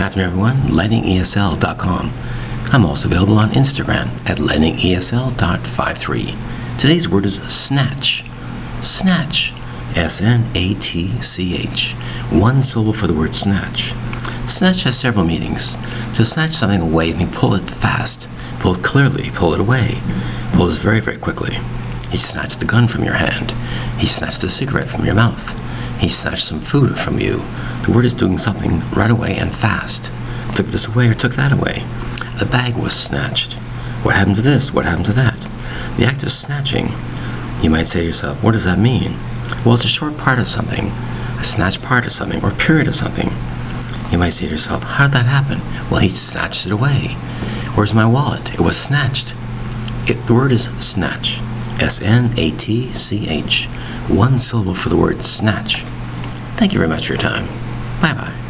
afternoon, everyone. LightningESL.com. I'm also available on Instagram at lightningesl.53. Today's word is snatch. Snatch. S N A T C H. One syllable for the word snatch. Snatch has several meanings. To snatch something away means pull it fast, pull it clearly, pull it away, pull this very, very quickly. He snatched the gun from your hand. He snatched the cigarette from your mouth. He snatched some food from you. The word is doing something right away and fast. Took this away or took that away. The bag was snatched. What happened to this? What happened to that? The act of snatching. You might say to yourself, what does that mean? Well, it's a short part of something, a snatched part of something, or period of something. You might say to yourself, how did that happen? Well, he snatched it away. Where's my wallet? It was snatched. It, the word is snatch. S N A T C H. One syllable for the word snatch. Thank you very much for your time. 拜拜。